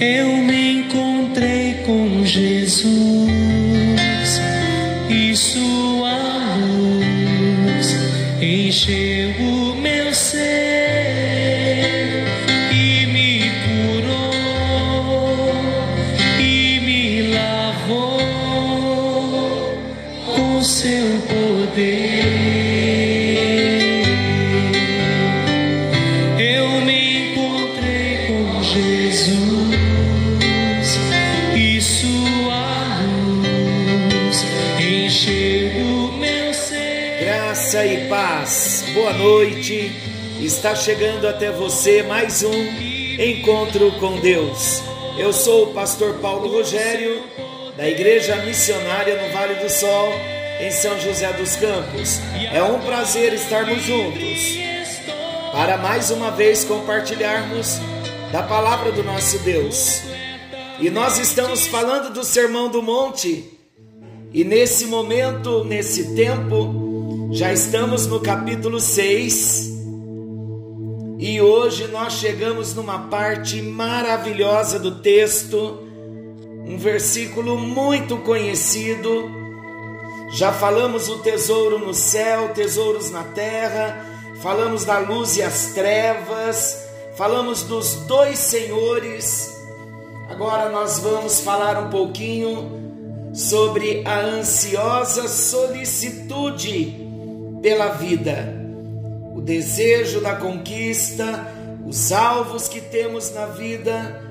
eu me encontrei com Jesus noite. Está chegando até você mais um encontro com Deus. Eu sou o pastor Paulo Rogério, da Igreja Missionária no Vale do Sol, em São José dos Campos. É um prazer estarmos juntos para mais uma vez compartilharmos da palavra do nosso Deus. E nós estamos falando do Sermão do Monte. E nesse momento, nesse tempo, já estamos no capítulo 6. E hoje nós chegamos numa parte maravilhosa do texto, um versículo muito conhecido. Já falamos o tesouro no céu, tesouros na terra, falamos da luz e as trevas, falamos dos dois senhores. Agora nós vamos falar um pouquinho sobre a ansiosa solicitude pela vida o desejo da conquista, os alvos que temos na vida,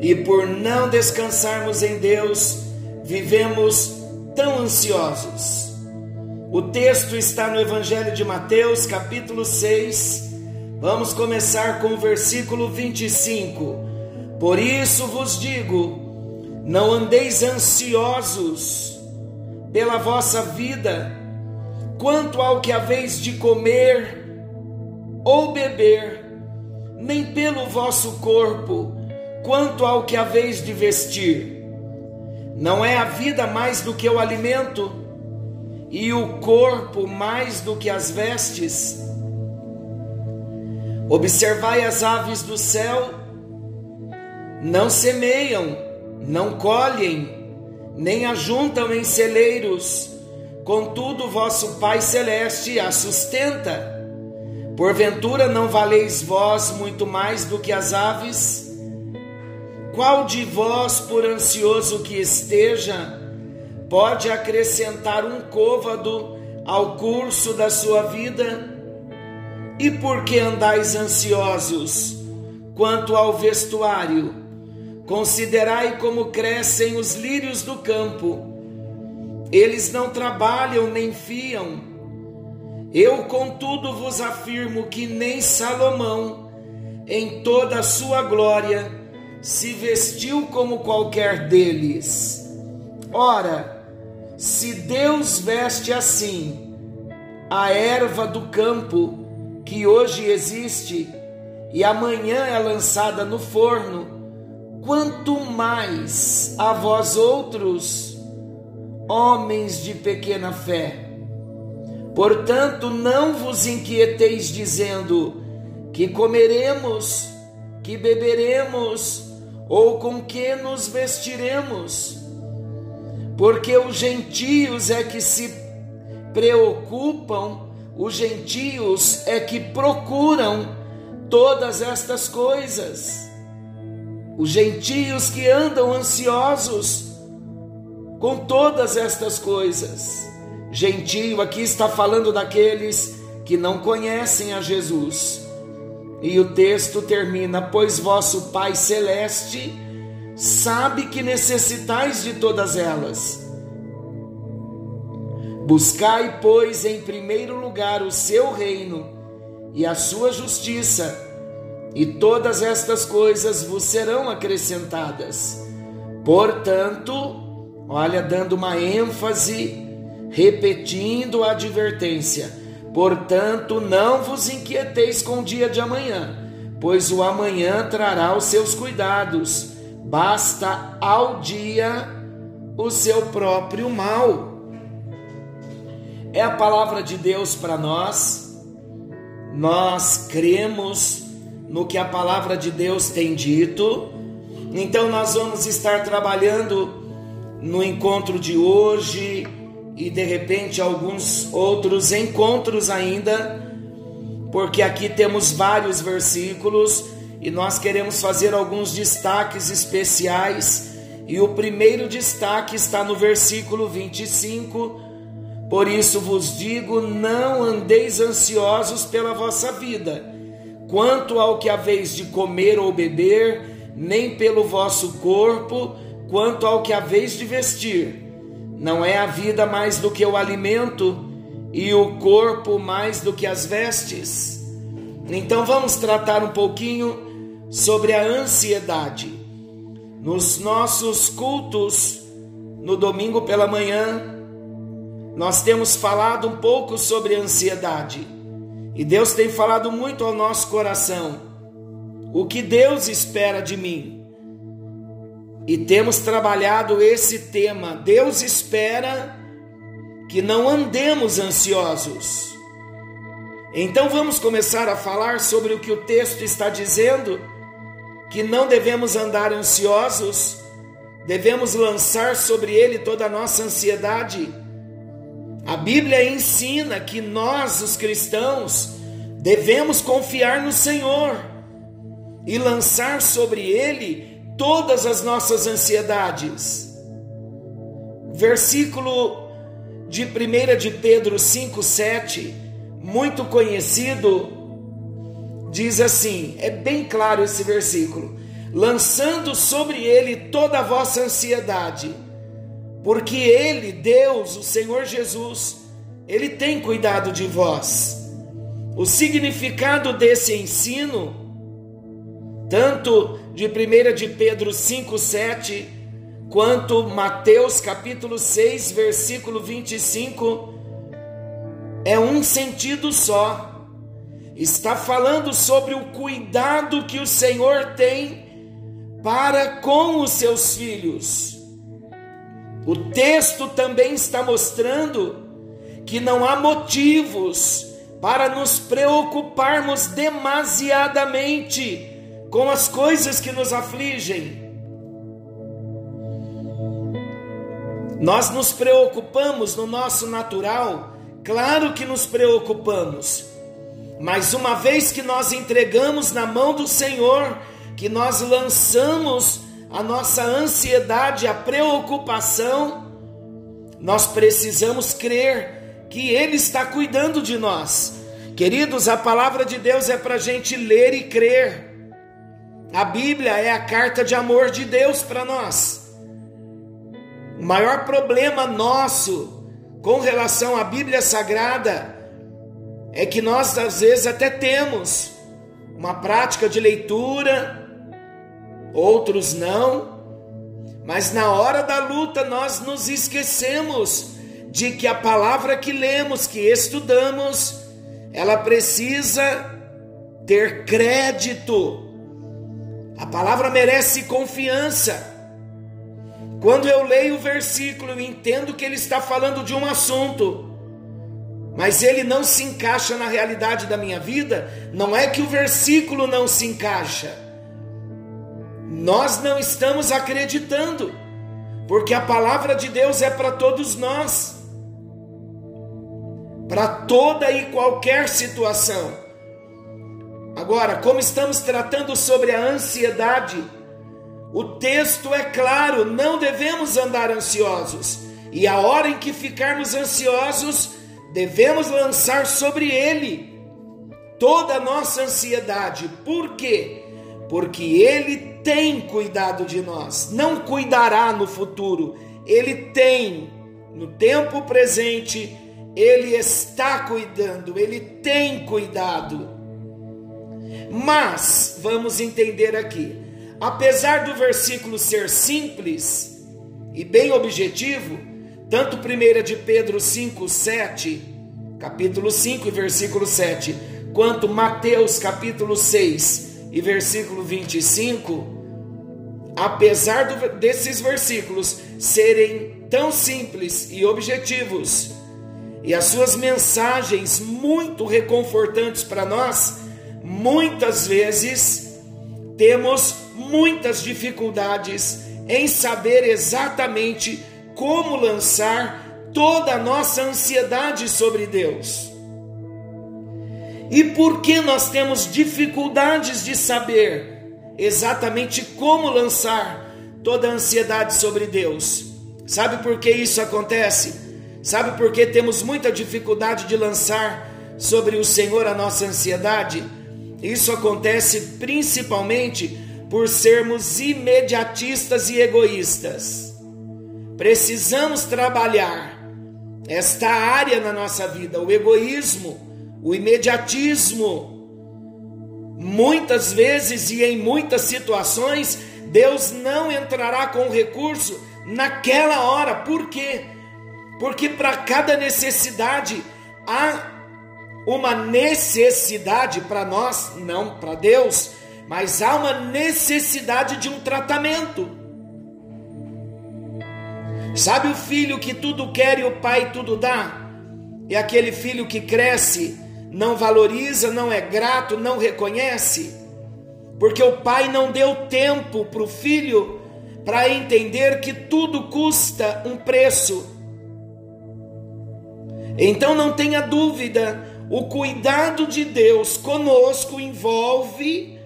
e por não descansarmos em Deus, vivemos tão ansiosos. O texto está no Evangelho de Mateus, capítulo 6. Vamos começar com o versículo 25. Por isso vos digo: não andeis ansiosos pela vossa vida quanto ao que haveis de comer ou beber, nem pelo vosso corpo, quanto ao que haveis de vestir. Não é a vida mais do que o alimento, e o corpo mais do que as vestes? Observai as aves do céu, não semeiam, não colhem, nem ajuntam em celeiros, Contudo, vosso Pai Celeste a sustenta. Porventura não valeis vós muito mais do que as aves? Qual de vós, por ansioso que esteja, pode acrescentar um côvado ao curso da sua vida? E por que andais ansiosos quanto ao vestuário? Considerai como crescem os lírios do campo eles não trabalham nem fiam. Eu, contudo, vos afirmo que nem Salomão, em toda a sua glória, se vestiu como qualquer deles. Ora, se Deus veste assim a erva do campo, que hoje existe e amanhã é lançada no forno, quanto mais a vós outros, homens de pequena fé. Portanto, não vos inquieteis dizendo que comeremos, que beberemos ou com que nos vestiremos, porque os gentios é que se preocupam, os gentios é que procuram todas estas coisas. Os gentios que andam ansiosos com todas estas coisas. Gentio aqui está falando daqueles que não conhecem a Jesus. E o texto termina: Pois vosso Pai Celeste sabe que necessitais de todas elas. Buscai, pois, em primeiro lugar o seu reino e a sua justiça, e todas estas coisas vos serão acrescentadas. Portanto, Olha, dando uma ênfase, repetindo a advertência. Portanto, não vos inquieteis com o dia de amanhã, pois o amanhã trará os seus cuidados. Basta ao dia o seu próprio mal. É a palavra de Deus para nós. Nós cremos no que a palavra de Deus tem dito Então nós vamos estar trabalhando no encontro de hoje e de repente alguns outros encontros ainda, porque aqui temos vários versículos e nós queremos fazer alguns destaques especiais. E o primeiro destaque está no versículo 25. Por isso vos digo: não andeis ansiosos pela vossa vida, quanto ao que haveis de comer ou beber, nem pelo vosso corpo, quanto ao que haveis de vestir. Não é a vida mais do que o alimento, e o corpo mais do que as vestes? Então vamos tratar um pouquinho sobre a ansiedade. Nos nossos cultos, no domingo pela manhã, nós temos falado um pouco sobre ansiedade. E Deus tem falado muito ao nosso coração. O que Deus espera de mim? E temos trabalhado esse tema. Deus espera que não andemos ansiosos. Então vamos começar a falar sobre o que o texto está dizendo que não devemos andar ansiosos, devemos lançar sobre ele toda a nossa ansiedade. A Bíblia ensina que nós, os cristãos, devemos confiar no Senhor e lançar sobre ele todas as nossas ansiedades. Versículo de 1 de Pedro 5,7, muito conhecido, diz assim: é bem claro esse versículo, lançando sobre ele toda a vossa ansiedade, porque ele, Deus, o Senhor Jesus, ele tem cuidado de vós. O significado desse ensino, tanto de 1 de Pedro 5:7, quanto Mateus capítulo 6, versículo 25, é um sentido só está falando sobre o cuidado que o Senhor tem para com os seus filhos. O texto também está mostrando que não há motivos para nos preocuparmos demasiadamente com as coisas que nos afligem. Nós nos preocupamos no nosso natural, claro que nos preocupamos mas uma vez que nós entregamos na mão do Senhor, que nós lançamos a nossa ansiedade, a preocupação, nós precisamos crer que Ele está cuidando de nós. Queridos, a palavra de Deus é para a gente ler e crer. A Bíblia é a carta de amor de Deus para nós. O maior problema nosso com relação à Bíblia Sagrada é que nós às vezes até temos uma prática de leitura, outros não, mas na hora da luta nós nos esquecemos de que a palavra que lemos, que estudamos, ela precisa ter crédito. A palavra merece confiança. Quando eu leio o versículo, eu entendo que ele está falando de um assunto mas ele não se encaixa na realidade da minha vida, não é que o versículo não se encaixa. Nós não estamos acreditando, porque a palavra de Deus é para todos nós, para toda e qualquer situação. Agora, como estamos tratando sobre a ansiedade, o texto é claro: não devemos andar ansiosos, e a hora em que ficarmos ansiosos, devemos lançar sobre ele toda a nossa ansiedade. Por quê? Porque ele tem cuidado de nós, não cuidará no futuro, ele tem no tempo presente, ele está cuidando, ele tem cuidado. Mas, vamos entender aqui, apesar do versículo ser simples e bem objetivo, tanto 1 de Pedro 5, 7, capítulo 5 e versículo 7, quanto Mateus capítulo 6 e versículo 25, apesar do, desses versículos serem tão simples e objetivos, e as suas mensagens muito reconfortantes para nós, muitas vezes temos muitas dificuldades em saber exatamente como lançar toda a nossa ansiedade sobre Deus. E por que nós temos dificuldades de saber exatamente como lançar toda a ansiedade sobre Deus? Sabe por que isso acontece? Sabe por que temos muita dificuldade de lançar sobre o Senhor a nossa ansiedade? Isso acontece principalmente por sermos imediatistas e egoístas. Precisamos trabalhar esta área na nossa vida, o egoísmo o imediatismo. Muitas vezes e em muitas situações, Deus não entrará com recurso naquela hora. Por quê? Porque para cada necessidade há uma necessidade para nós, não para Deus, mas há uma necessidade de um tratamento. Sabe o filho que tudo quer e o pai tudo dá? É aquele filho que cresce não valoriza, não é grato, não reconhece, porque o pai não deu tempo para o filho para entender que tudo custa um preço. Então não tenha dúvida, o cuidado de Deus conosco envolve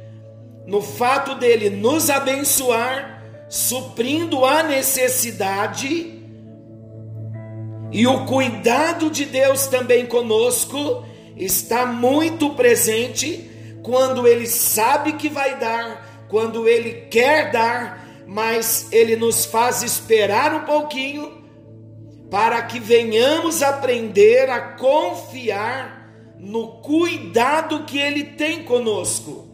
no fato dele nos abençoar, suprindo a necessidade, e o cuidado de Deus também conosco está muito presente quando ele sabe que vai dar, quando ele quer dar, mas ele nos faz esperar um pouquinho para que venhamos aprender a confiar no cuidado que ele tem conosco.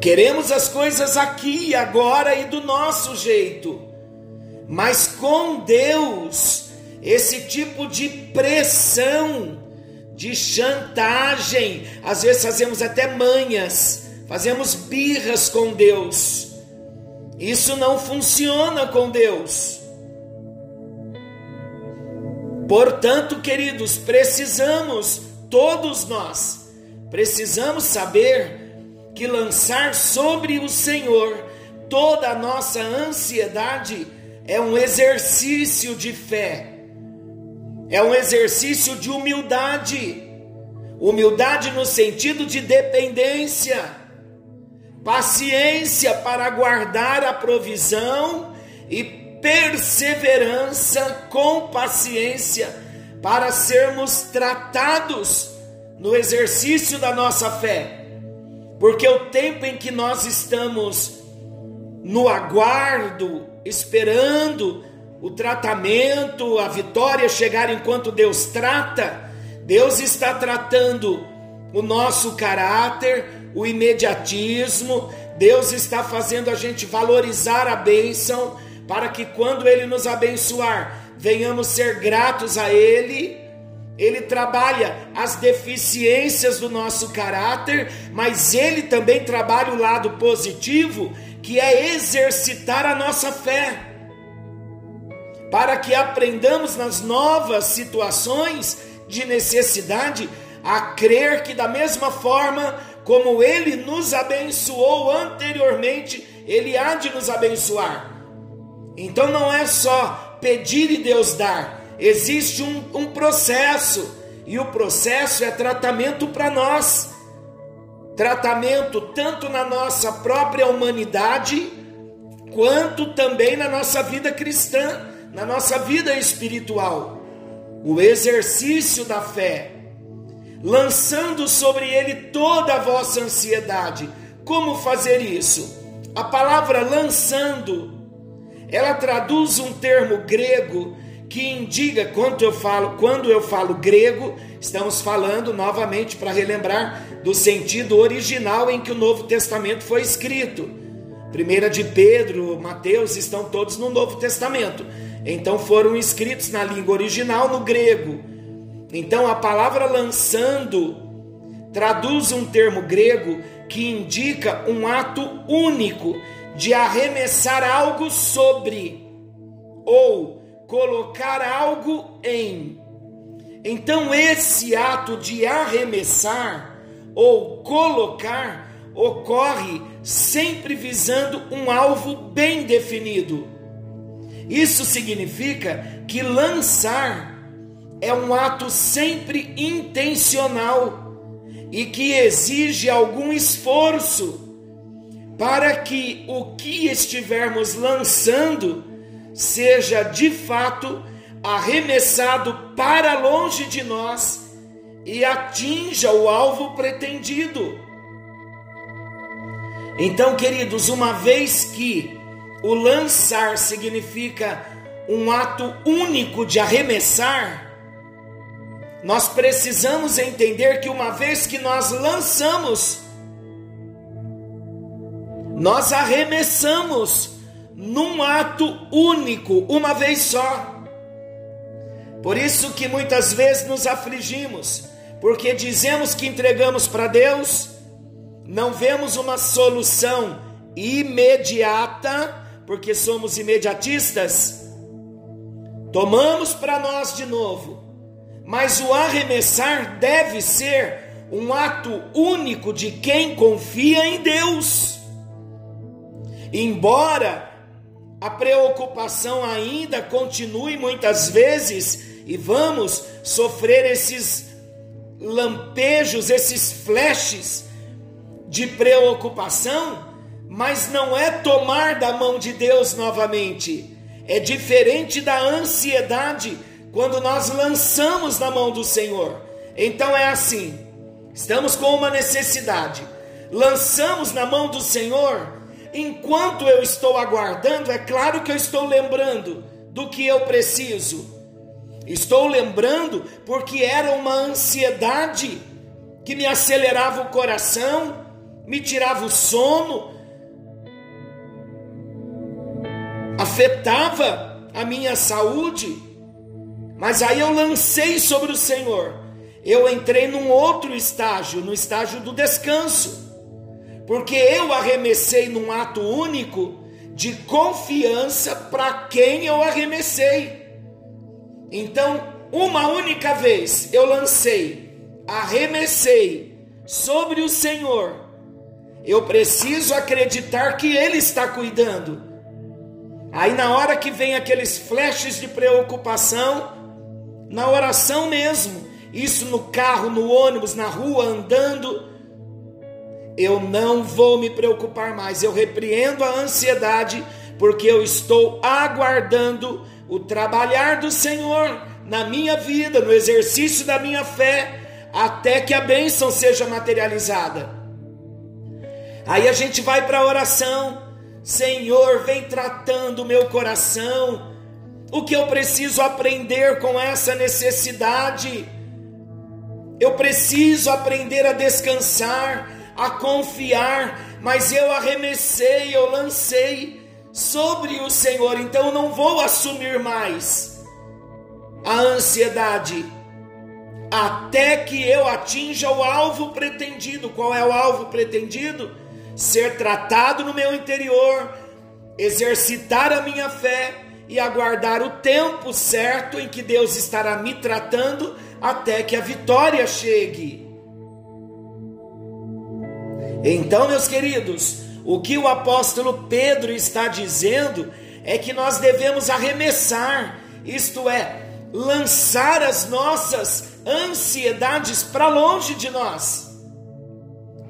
Queremos as coisas aqui agora e do nosso jeito, mas com Deus esse tipo de pressão, de chantagem, às vezes fazemos até manhas, fazemos birras com Deus. Isso não funciona com Deus. Portanto, queridos, precisamos, todos nós, precisamos saber que lançar sobre o Senhor toda a nossa ansiedade é um exercício de fé é um exercício de humildade. Humildade no sentido de dependência, paciência para aguardar a provisão e perseverança com paciência para sermos tratados no exercício da nossa fé. Porque o tempo em que nós estamos no aguardo, esperando o tratamento, a vitória chegar enquanto Deus trata, Deus está tratando o nosso caráter, o imediatismo, Deus está fazendo a gente valorizar a bênção, para que quando Ele nos abençoar, venhamos ser gratos a Ele. Ele trabalha as deficiências do nosso caráter, mas Ele também trabalha o lado positivo, que é exercitar a nossa fé para que aprendamos nas novas situações de necessidade a crer que, da mesma forma como Ele nos abençoou anteriormente, Ele há de nos abençoar. Então não é só pedir e Deus dar, existe um, um processo, e o processo é tratamento para nós tratamento tanto na nossa própria humanidade, quanto também na nossa vida cristã na nossa vida espiritual, o exercício da fé, lançando sobre ele toda a vossa ansiedade. Como fazer isso? A palavra lançando, ela traduz um termo grego que indica quando eu falo, quando eu falo grego, estamos falando novamente para relembrar do sentido original em que o Novo Testamento foi escrito. Primeira de Pedro, Mateus estão todos no Novo Testamento. Então foram escritos na língua original no grego. Então a palavra lançando traduz um termo grego que indica um ato único de arremessar algo sobre ou colocar algo em. Então esse ato de arremessar ou colocar ocorre sempre visando um alvo bem definido. Isso significa que lançar é um ato sempre intencional e que exige algum esforço para que o que estivermos lançando seja de fato arremessado para longe de nós e atinja o alvo pretendido. Então, queridos, uma vez que o lançar significa um ato único de arremessar, nós precisamos entender que uma vez que nós lançamos, nós arremessamos num ato único, uma vez só. Por isso que muitas vezes nos afligimos, porque dizemos que entregamos para Deus, não vemos uma solução imediata, porque somos imediatistas, tomamos para nós de novo, mas o arremessar deve ser um ato único de quem confia em Deus. Embora a preocupação ainda continue muitas vezes e vamos sofrer esses lampejos, esses flashes de preocupação, mas não é tomar da mão de Deus novamente. É diferente da ansiedade quando nós lançamos na mão do Senhor. Então é assim: estamos com uma necessidade, lançamos na mão do Senhor. Enquanto eu estou aguardando, é claro que eu estou lembrando do que eu preciso. Estou lembrando porque era uma ansiedade que me acelerava o coração, me tirava o sono, afetava a minha saúde. Mas aí eu lancei sobre o Senhor. Eu entrei num outro estágio, no estágio do descanso. Porque eu arremessei num ato único de confiança para quem eu arremessei. Então, uma única vez eu lancei, arremessei sobre o Senhor. Eu preciso acreditar que Ele está cuidando. Aí, na hora que vem aqueles flashes de preocupação, na oração mesmo, isso no carro, no ônibus, na rua, andando, eu não vou me preocupar mais. Eu repreendo a ansiedade, porque eu estou aguardando o trabalhar do Senhor na minha vida, no exercício da minha fé, até que a bênção seja materializada. Aí a gente vai para a oração, Senhor, vem tratando o meu coração, o que eu preciso aprender com essa necessidade. Eu preciso aprender a descansar, a confiar, mas eu arremessei, eu lancei sobre o Senhor, então não vou assumir mais a ansiedade até que eu atinja o alvo pretendido. Qual é o alvo pretendido? Ser tratado no meu interior, exercitar a minha fé e aguardar o tempo certo em que Deus estará me tratando até que a vitória chegue. Então, meus queridos, o que o apóstolo Pedro está dizendo é que nós devemos arremessar, isto é, lançar as nossas ansiedades para longe de nós.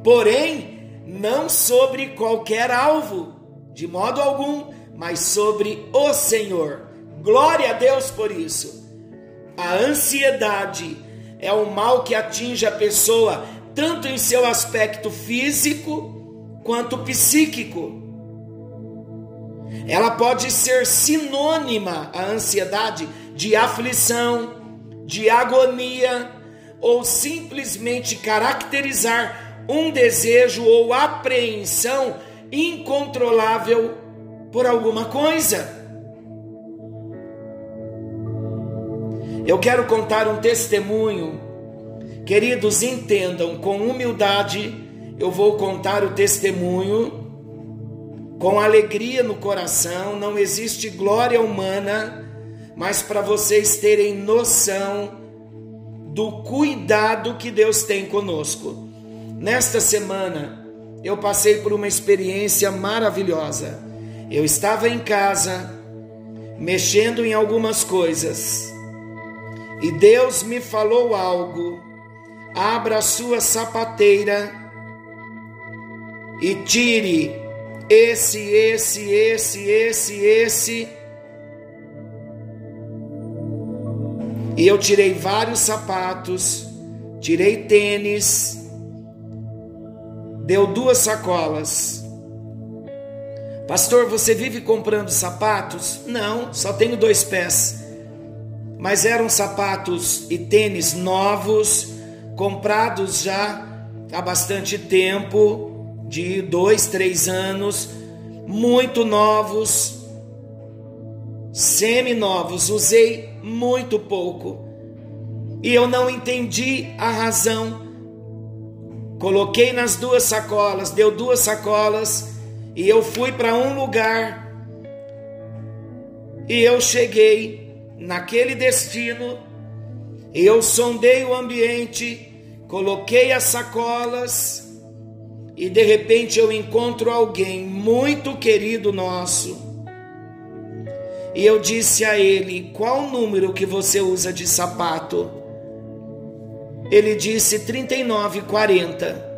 Porém, não sobre qualquer alvo, de modo algum, mas sobre o Senhor. Glória a Deus por isso. A ansiedade é o mal que atinge a pessoa tanto em seu aspecto físico quanto psíquico. Ela pode ser sinônima, a ansiedade, de aflição, de agonia, ou simplesmente caracterizar um desejo ou apreensão incontrolável por alguma coisa. Eu quero contar um testemunho. Queridos, entendam com humildade eu vou contar o testemunho com alegria no coração, não existe glória humana, mas para vocês terem noção do cuidado que Deus tem conosco. Nesta semana, eu passei por uma experiência maravilhosa. Eu estava em casa, mexendo em algumas coisas, e Deus me falou algo. Abra sua sapateira e tire esse, esse, esse, esse, esse. E eu tirei vários sapatos, tirei tênis, deu duas sacolas. Pastor, você vive comprando sapatos? Não, só tenho dois pés. Mas eram sapatos e tênis novos, comprados já há bastante tempo de dois, três anos, muito novos, semi-novos. Usei muito pouco e eu não entendi a razão Coloquei nas duas sacolas, deu duas sacolas e eu fui para um lugar. E eu cheguei naquele destino. Eu sondei o ambiente, coloquei as sacolas e de repente eu encontro alguém muito querido nosso. E eu disse a ele: "Qual número que você usa de sapato?" Ele disse 39,40.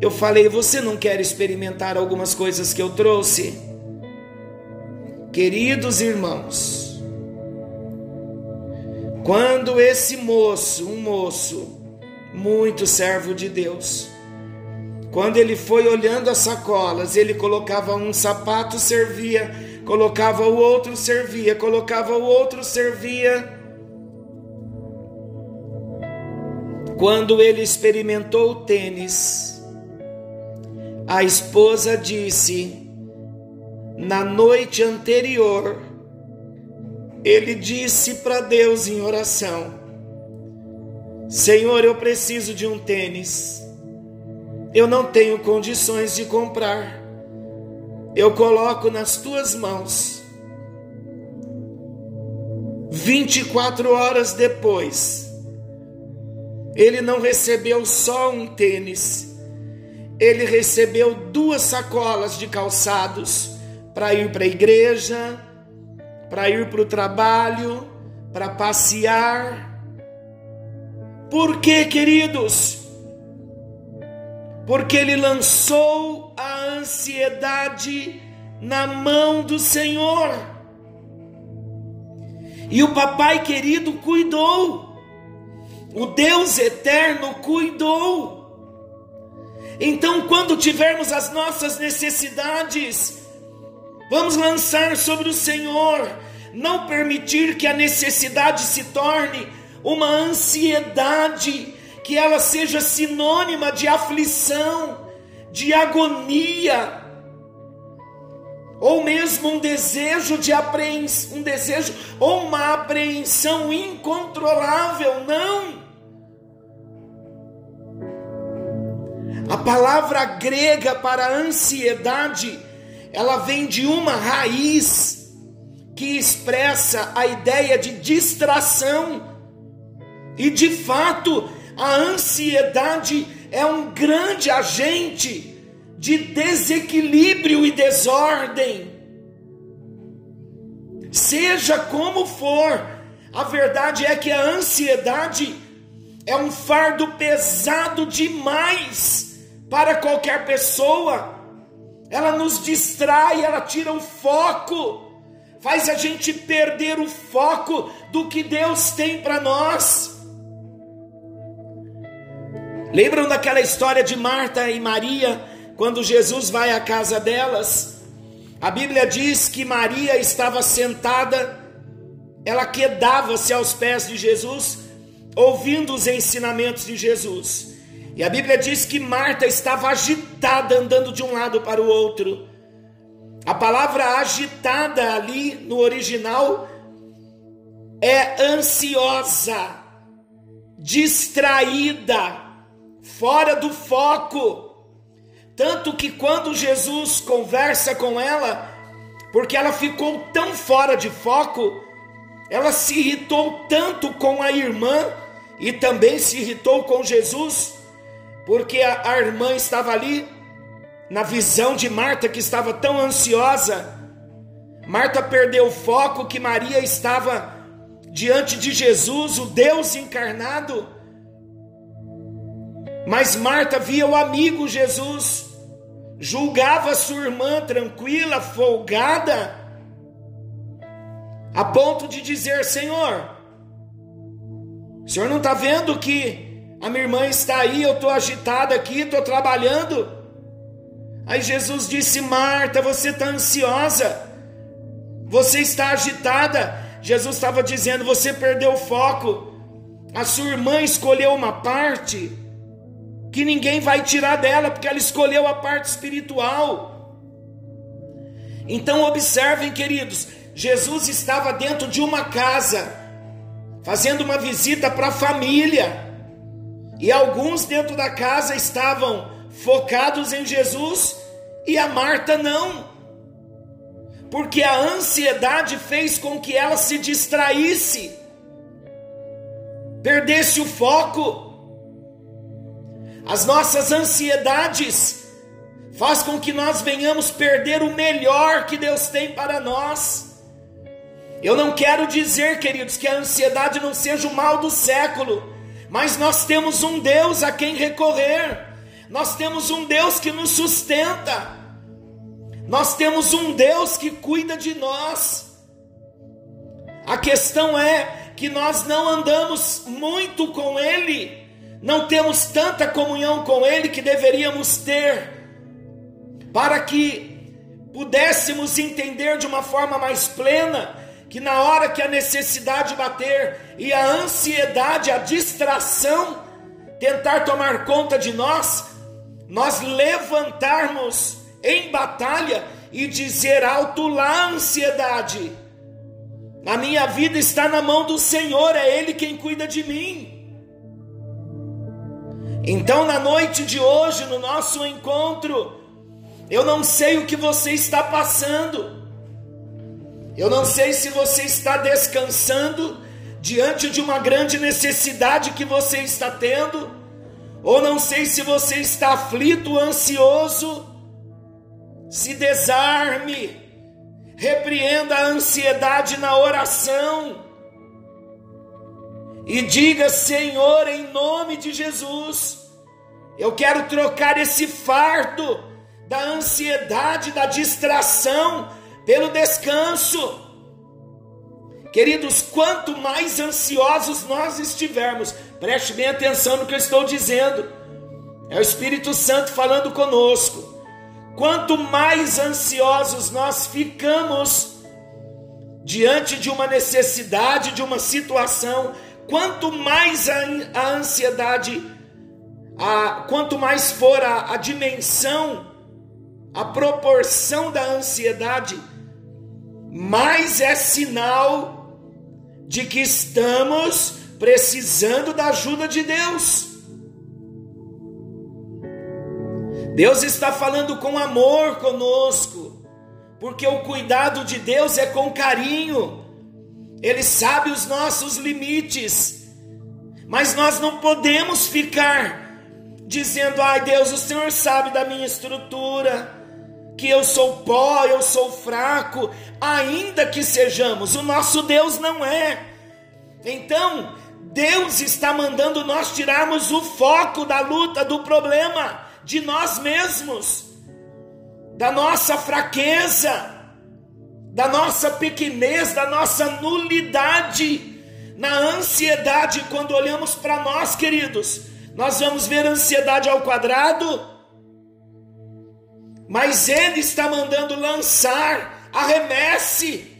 Eu falei: Você não quer experimentar algumas coisas que eu trouxe? Queridos irmãos, quando esse moço, um moço, muito servo de Deus, quando ele foi olhando as sacolas, ele colocava um sapato, servia, colocava o outro, servia, colocava o outro, servia. Quando ele experimentou o tênis, a esposa disse: na noite anterior, ele disse para Deus em oração: Senhor, eu preciso de um tênis. Eu não tenho condições de comprar. Eu coloco nas tuas mãos. 24 horas depois, ele não recebeu só um tênis, ele recebeu duas sacolas de calçados para ir para a igreja, para ir para o trabalho, para passear. Por quê, queridos? Porque ele lançou a ansiedade na mão do Senhor. E o papai querido cuidou o Deus eterno cuidou. Então, quando tivermos as nossas necessidades, vamos lançar sobre o Senhor, não permitir que a necessidade se torne uma ansiedade, que ela seja sinônima de aflição, de agonia, ou mesmo um desejo de apreensão, um desejo ou uma apreensão incontrolável, não. A palavra grega para ansiedade, ela vem de uma raiz que expressa a ideia de distração. E de fato, a ansiedade é um grande agente de desequilíbrio e desordem. Seja como for, a verdade é que a ansiedade é um fardo pesado demais para qualquer pessoa. Ela nos distrai, ela tira o foco, faz a gente perder o foco do que Deus tem para nós. Lembram daquela história de Marta e Maria, quando Jesus vai à casa delas? A Bíblia diz que Maria estava sentada, ela quedava-se aos pés de Jesus, ouvindo os ensinamentos de Jesus. E a Bíblia diz que Marta estava agitada, andando de um lado para o outro. A palavra agitada ali no original é ansiosa, distraída, fora do foco. Tanto que quando Jesus conversa com ela, porque ela ficou tão fora de foco, ela se irritou tanto com a irmã e também se irritou com Jesus, porque a, a irmã estava ali, na visão de Marta, que estava tão ansiosa. Marta perdeu o foco que Maria estava diante de Jesus, o Deus encarnado. Mas Marta via o amigo Jesus, julgava sua irmã tranquila, folgada, a ponto de dizer: Senhor, o senhor não está vendo que a minha irmã está aí, eu estou agitada aqui, estou trabalhando. Aí Jesus disse: Marta, você está ansiosa, você está agitada. Jesus estava dizendo: você perdeu o foco. A sua irmã escolheu uma parte que ninguém vai tirar dela, porque ela escolheu a parte espiritual. Então, observem, queridos: Jesus estava dentro de uma casa, fazendo uma visita para a família, e alguns dentro da casa estavam focados em Jesus e a Marta não, porque a ansiedade fez com que ela se distraísse, perdesse o foco. As nossas ansiedades faz com que nós venhamos perder o melhor que Deus tem para nós. Eu não quero dizer, queridos, que a ansiedade não seja o mal do século, mas nós temos um Deus a quem recorrer. Nós temos um Deus que nos sustenta. Nós temos um Deus que cuida de nós. A questão é que nós não andamos muito com Ele não temos tanta comunhão com Ele que deveríamos ter, para que pudéssemos entender de uma forma mais plena que na hora que a necessidade bater e a ansiedade, a distração tentar tomar conta de nós, nós levantarmos em batalha e dizer alto lá ansiedade. A minha vida está na mão do Senhor, é Ele quem cuida de mim. Então, na noite de hoje, no nosso encontro, eu não sei o que você está passando, eu não sei se você está descansando diante de uma grande necessidade que você está tendo, ou não sei se você está aflito, ansioso. Se desarme, repreenda a ansiedade na oração e diga: Senhor, em nome de Jesus, eu quero trocar esse fardo da ansiedade, da distração, pelo descanso. Queridos, quanto mais ansiosos nós estivermos, preste bem atenção no que eu estou dizendo, é o Espírito Santo falando conosco. Quanto mais ansiosos nós ficamos diante de uma necessidade, de uma situação, quanto mais a, a ansiedade, a, quanto mais for a, a dimensão, a proporção da ansiedade, mais é sinal de que estamos precisando da ajuda de Deus. Deus está falando com amor conosco, porque o cuidado de Deus é com carinho. Ele sabe os nossos limites, mas nós não podemos ficar dizendo: ai Deus, o Senhor sabe da minha estrutura, que eu sou pó, eu sou fraco, ainda que sejamos, o nosso Deus não é. Então, Deus está mandando nós tirarmos o foco da luta, do problema, de nós mesmos, da nossa fraqueza da nossa pequenez, da nossa nulidade, na ansiedade, quando olhamos para nós, queridos, nós vamos ver ansiedade ao quadrado, mas Ele está mandando lançar, arremesse,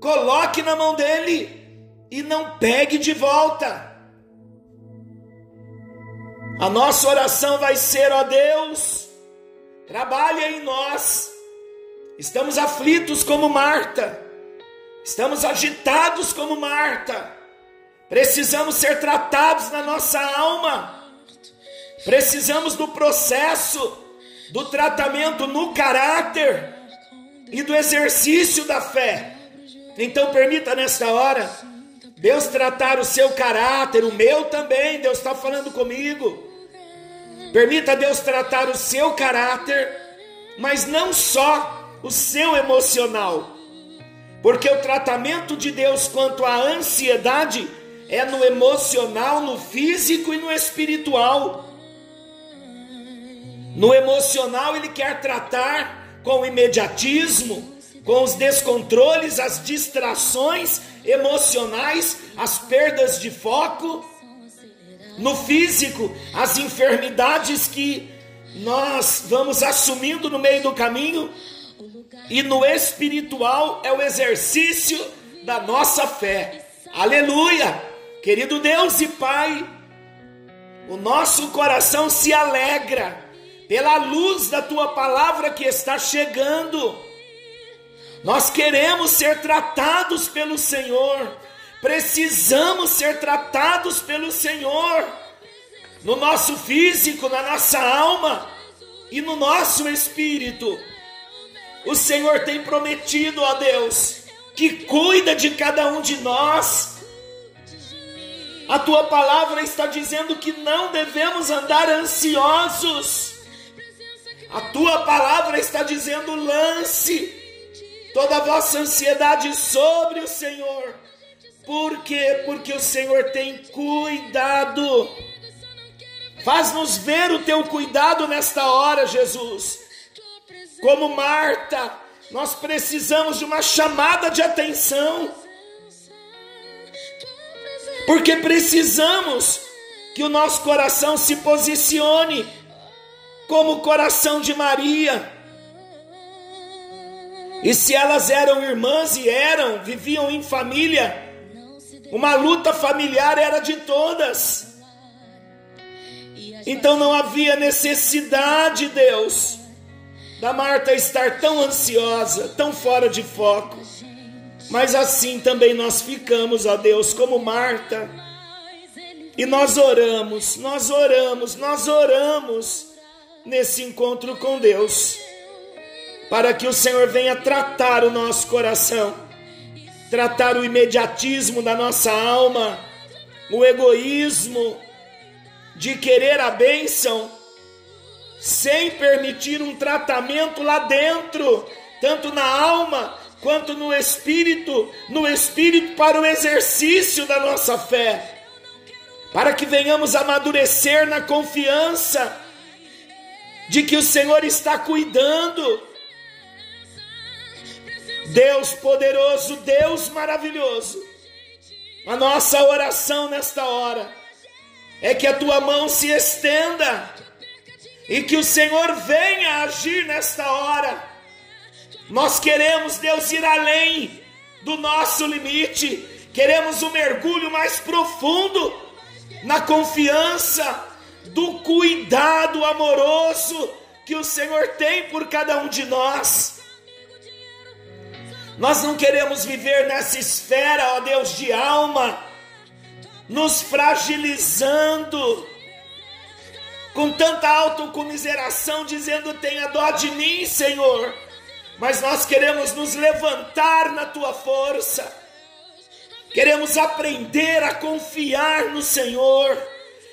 coloque na mão dele e não pegue de volta. A nossa oração vai ser, ó Deus, trabalha em nós. Estamos aflitos como Marta, estamos agitados como Marta, precisamos ser tratados na nossa alma, precisamos do processo, do tratamento no caráter e do exercício da fé. Então, permita nesta hora Deus tratar o seu caráter, o meu também, Deus está falando comigo. Permita Deus tratar o seu caráter, mas não só o seu emocional. Porque o tratamento de Deus quanto à ansiedade é no emocional, no físico e no espiritual. No emocional, ele quer tratar com o imediatismo, com os descontroles, as distrações emocionais, as perdas de foco. No físico, as enfermidades que nós vamos assumindo no meio do caminho. E no espiritual é o exercício da nossa fé. Aleluia! Querido Deus e Pai, o nosso coração se alegra pela luz da tua palavra que está chegando. Nós queremos ser tratados pelo Senhor, precisamos ser tratados pelo Senhor, no nosso físico, na nossa alma e no nosso espírito. O Senhor tem prometido a Deus que cuida de cada um de nós. A tua palavra está dizendo que não devemos andar ansiosos. A tua palavra está dizendo: lance toda a vossa ansiedade sobre o Senhor. Por quê? Porque o Senhor tem cuidado. Faz-nos ver o teu cuidado nesta hora, Jesus. Como Marta, nós precisamos de uma chamada de atenção. Porque precisamos que o nosso coração se posicione como o coração de Maria e se elas eram irmãs e eram, viviam em família, uma luta familiar era de todas. Então não havia necessidade, Deus, da Marta estar tão ansiosa, tão fora de foco. Mas assim também nós ficamos, ó Deus, como Marta. E nós oramos, nós oramos, nós oramos nesse encontro com Deus para que o Senhor venha tratar o nosso coração, tratar o imediatismo da nossa alma, o egoísmo de querer a bênção, sem permitir um tratamento lá dentro, tanto na alma quanto no espírito, no espírito para o exercício da nossa fé, para que venhamos amadurecer na confiança de que o Senhor está cuidando. Deus poderoso, Deus maravilhoso, a nossa oração nesta hora é que a tua mão se estenda e que o Senhor venha agir nesta hora. Nós queremos, Deus, ir além do nosso limite, queremos um mergulho mais profundo na confiança do cuidado amoroso que o Senhor tem por cada um de nós. Nós não queremos viver nessa esfera, ó Deus, de alma, nos fragilizando, com tanta autocomiseração, dizendo: tenha dó de mim, Senhor. Mas nós queremos nos levantar na tua força, queremos aprender a confiar no Senhor,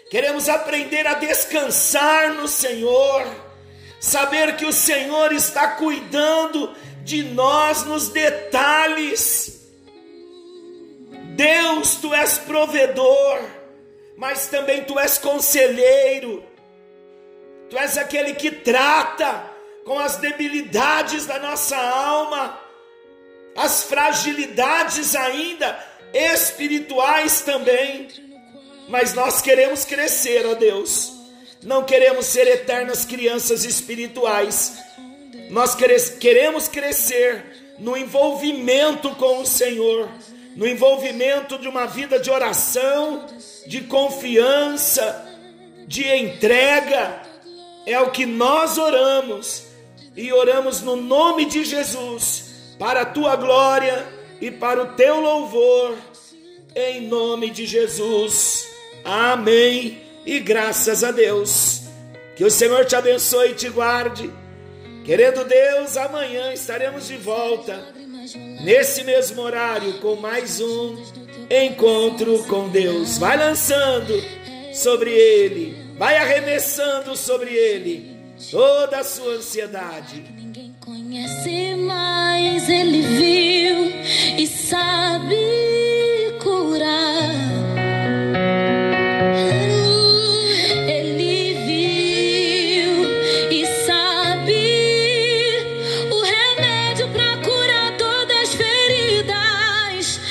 queremos aprender a descansar no Senhor, saber que o Senhor está cuidando de nós nos detalhes. Deus, tu és provedor, mas também tu és conselheiro. Tu és aquele que trata com as debilidades da nossa alma, as fragilidades ainda espirituais também. Mas nós queremos crescer, ó Deus. Não queremos ser eternas crianças espirituais, nós queremos crescer no envolvimento com o Senhor, no envolvimento de uma vida de oração, de confiança, de entrega. É o que nós oramos e oramos no nome de Jesus, para a tua glória e para o teu louvor, em nome de Jesus. Amém. E graças a Deus. Que o Senhor te abençoe e te guarde. Querendo Deus, amanhã estaremos de volta, nesse mesmo horário, com mais um encontro com Deus. Vai lançando sobre ele, vai arremessando sobre ele toda a sua ansiedade. Ninguém conhece mais, ele viu e sabe curar.